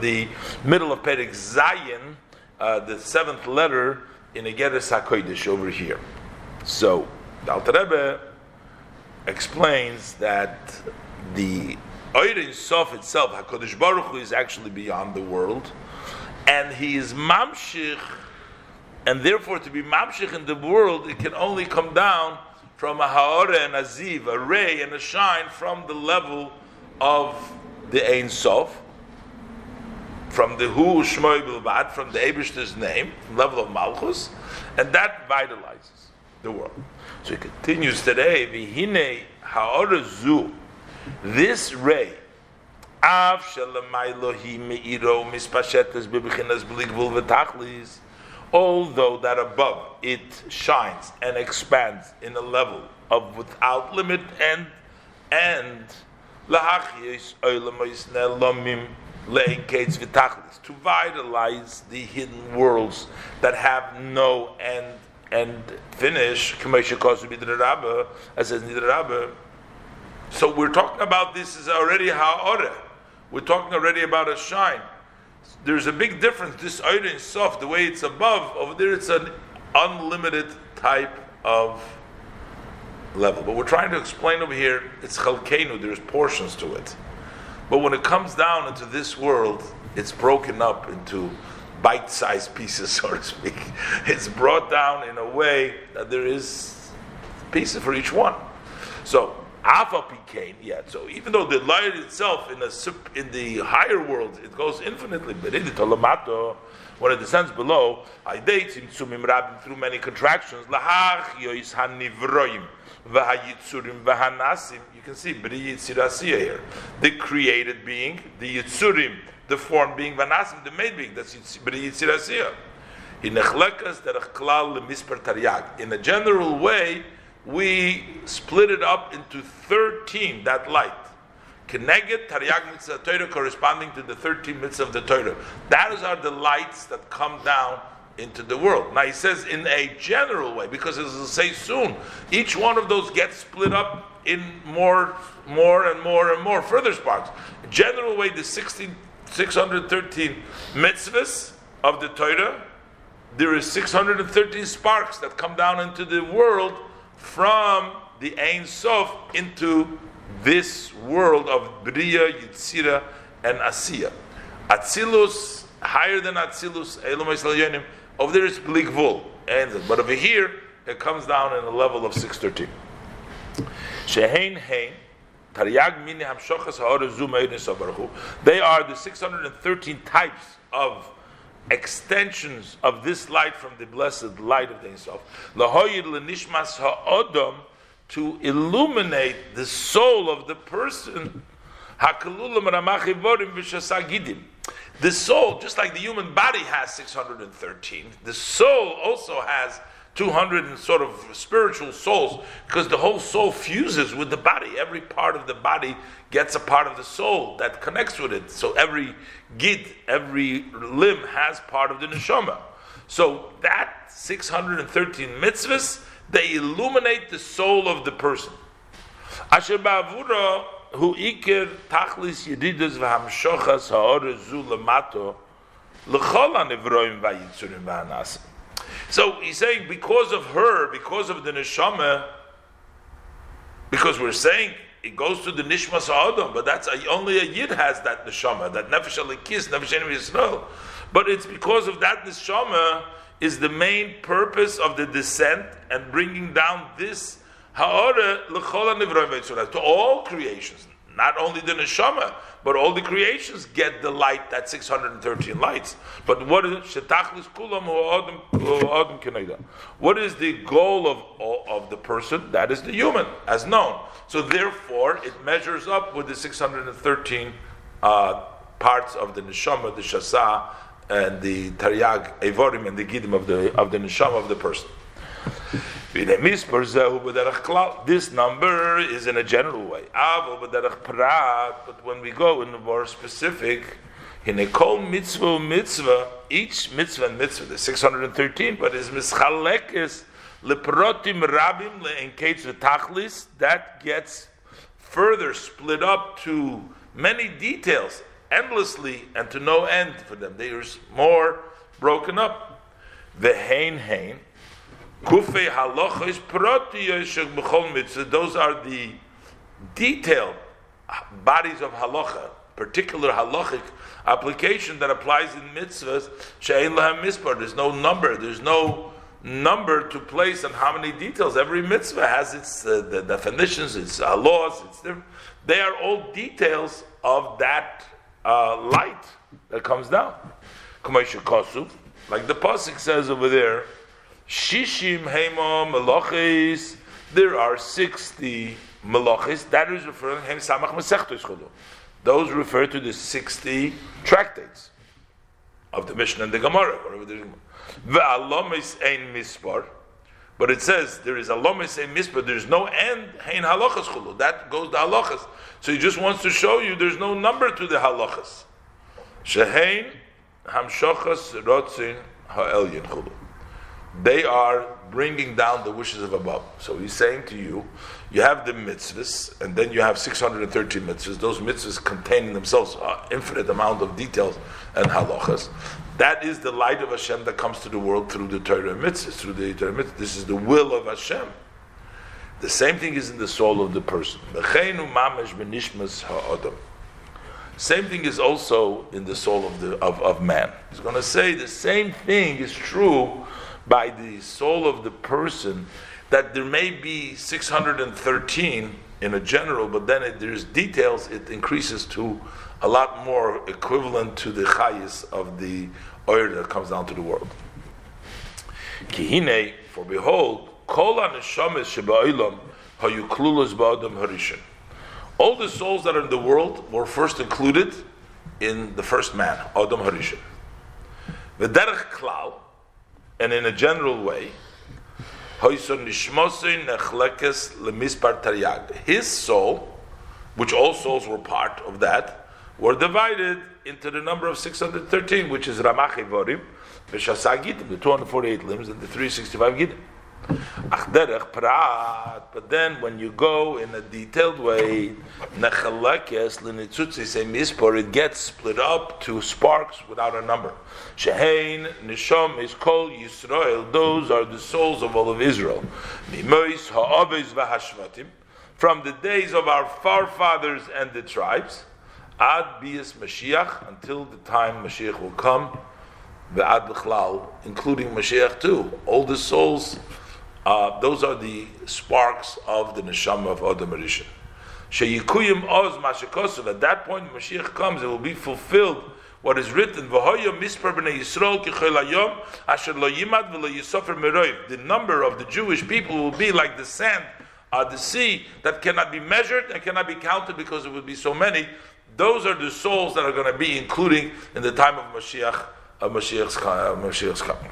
the middle of Perek Zayin, uh, the seventh letter in Igeres HaKodesh over here. So, the Alter Rebbe explains that the Oirin Sof itself, HaKodesh Baruch Hu, is actually beyond the world, and he is Mamshich, and therefore to be Mamshich in the world, it can only come down from a Ha'ora and a Ziv, a ray and a shine from the level of the Ein Sof, from the Hu Shmoy Bilbad, from the Abishter's name, level of Malchus, and that vitalizes the world. So he continues today, Vihine Ha'ora Zu, this ray, Av Shalamailo Meiro Mispashetes Bibichinas Bligvul V'Tachlis, although that above it shines and expands in a level of without limit and and to vitalize the hidden worlds that have no end and finish, as So we're talking about this is already ha'ore. We're talking already about a shine. There's a big difference. This iron is soft, the way it's above, over there it's an unlimited type of level. But we're trying to explain over here, it's chalkenu, there's portions to it. But when it comes down into this world, it's broken up into bite-sized pieces, so to speak. It's brought down in a way that there is pieces for each one. So Alpha became, yeah. So even though the light itself in the in the higher world it goes infinitely, but in the tolamato, when it descends below, I date in sumim rabim through many contractions. Lahach yois hanivroim v'hayitzurim v'hanasim. You can see b'ri yitzirasiya here, the created being, the yitzurim, the formed being, v'hanasim, the made being. That's b'ri yitzirasiya. In a general way we split it up into 13, that light. Keneged Taryag Mitzvah Torah corresponding to the 13 mitzvahs of the Torah. That are the lights that come down into the world. Now he says in a general way, because as I'll say soon, each one of those gets split up in more, more and more and more further sparks. General way, the 16, 613 mitzvahs of the Torah, there is 613 sparks that come down into the world from the Ein Sof into this world of Bria, Yitzira, and Asiya. Atzilus, higher than Atzilus, over there is Bligvul. But over here, it comes down in a level of 613. Shehein Hein, they are the 613 types of extensions of this light from the blessed light of the lenishmas ha'odom to illuminate the soul of the person. The soul, just like the human body has 613, the soul also has 200 and sort of spiritual souls because the whole soul fuses with the body. Every part of the body gets a part of the soul that connects with it. So every gid, every limb has part of the neshama. So that 613 mitzvahs, they illuminate the soul of the person. Asher ikir tachlis yedidas v'hamshochas ha'ore zu lemato l'chol ha'nevroim v'ayitzurim v'hanasim. So he's saying because of her, because of the neshama, because we're saying it goes to the nishmas adam, but that's only a yid has that neshama, that nefesh alikis, nefesh yisrael. But it's because of that neshama is the main purpose of the descent and bringing down this to all creations, not only the neshama, but all the creations get the light, that 613 lights. But what is What is the goal of of the person? That is the human, as known. So therefore, it measures up with the 613 uh, parts of the neshama, the shasa, and the taryag, evorim, and the gidim of the of the neshama of the person. This number is in a general way. But when we go in the more specific, in a kol mitzvah mitzvah, each mitzvah and mitzvah, the 613, but is mischalekes leprotim rabim leenkates tachlis, that gets further split up to many details endlessly and to no end for them. They are more broken up. The hein hein. Kufei halachos protiyos b'chol mitzvah. Those are the detailed bodies of halacha, particular halachic application that applies in mitzvahs. She'ein lahem mispar. There's no number. There's no number to place on how many details. Every mitzvah has its uh, the definitions, its uh, laws. Its. They are all details of that uh, light that comes down. Like the pasuk says over there, Shishim Hema Melachis. There are sixty Melachis. That is referring to Samach Masechtos Those refer to the sixty tractates of the Mishnah and the Gemara. Ve'alomis ein mispar. But it says there is a lomis ein mispar. There's no end. Hein halachas chulu. That goes to halachas. So he just wants to show you there's no number to the halachas. Shehein hamshachas rotzin ha'elyin chulu. They are bringing down the wishes of above. So he's saying to you, you have the mitzvahs, and then you have 613 mitzvahs. Those mitzvahs contain themselves an infinite amount of details and halachas. That is the light of Hashem that comes to the world through the Torah mitzvahs, through the Torah mitzvahs. This is the will of Hashem. The same thing is in the soul of the person. Same thing is also in the soul of the of, of man. He's going to say the same thing is true by the soul of the person that there may be 613 in a general, but then it, there's details, it increases to a lot more equivalent to the chayis of the oil that comes down to the world. Kihine, for behold, Kol haneshames sheba'ilam hayuklulos ba'adam harishan. All the souls that are in the world were first included in the first man, Adam Harishan. V'derech klal, and in a general way, his soul, which all souls were part of that, were divided into the number of 613, which is Ramach Evorim, the 248 limbs, and the 365 Gidim. But then when you go in a detailed way, it gets split up to sparks without a number. Shehein, Nisham is called Yisrael, those are the souls of all of Israel. From the days of our forefathers and the tribes, Ad Bias Mashiach, until the time Mashiach will come, the Ad including Mashiach too. All the souls uh, those are the sparks of the neshama of Adam Rishon. Sheyikuyim oz mashikosav. At that point, Mashiach comes, it will be fulfilled what is written. V'hoyom asher lo yimad v'lo. The number of the Jewish people will be like the sand, uh, the sea that cannot be measured and cannot be counted because it would be so many. Those are the souls that are going to be including in the time of Mashiach, of Mashiach's, Mashiach's coming.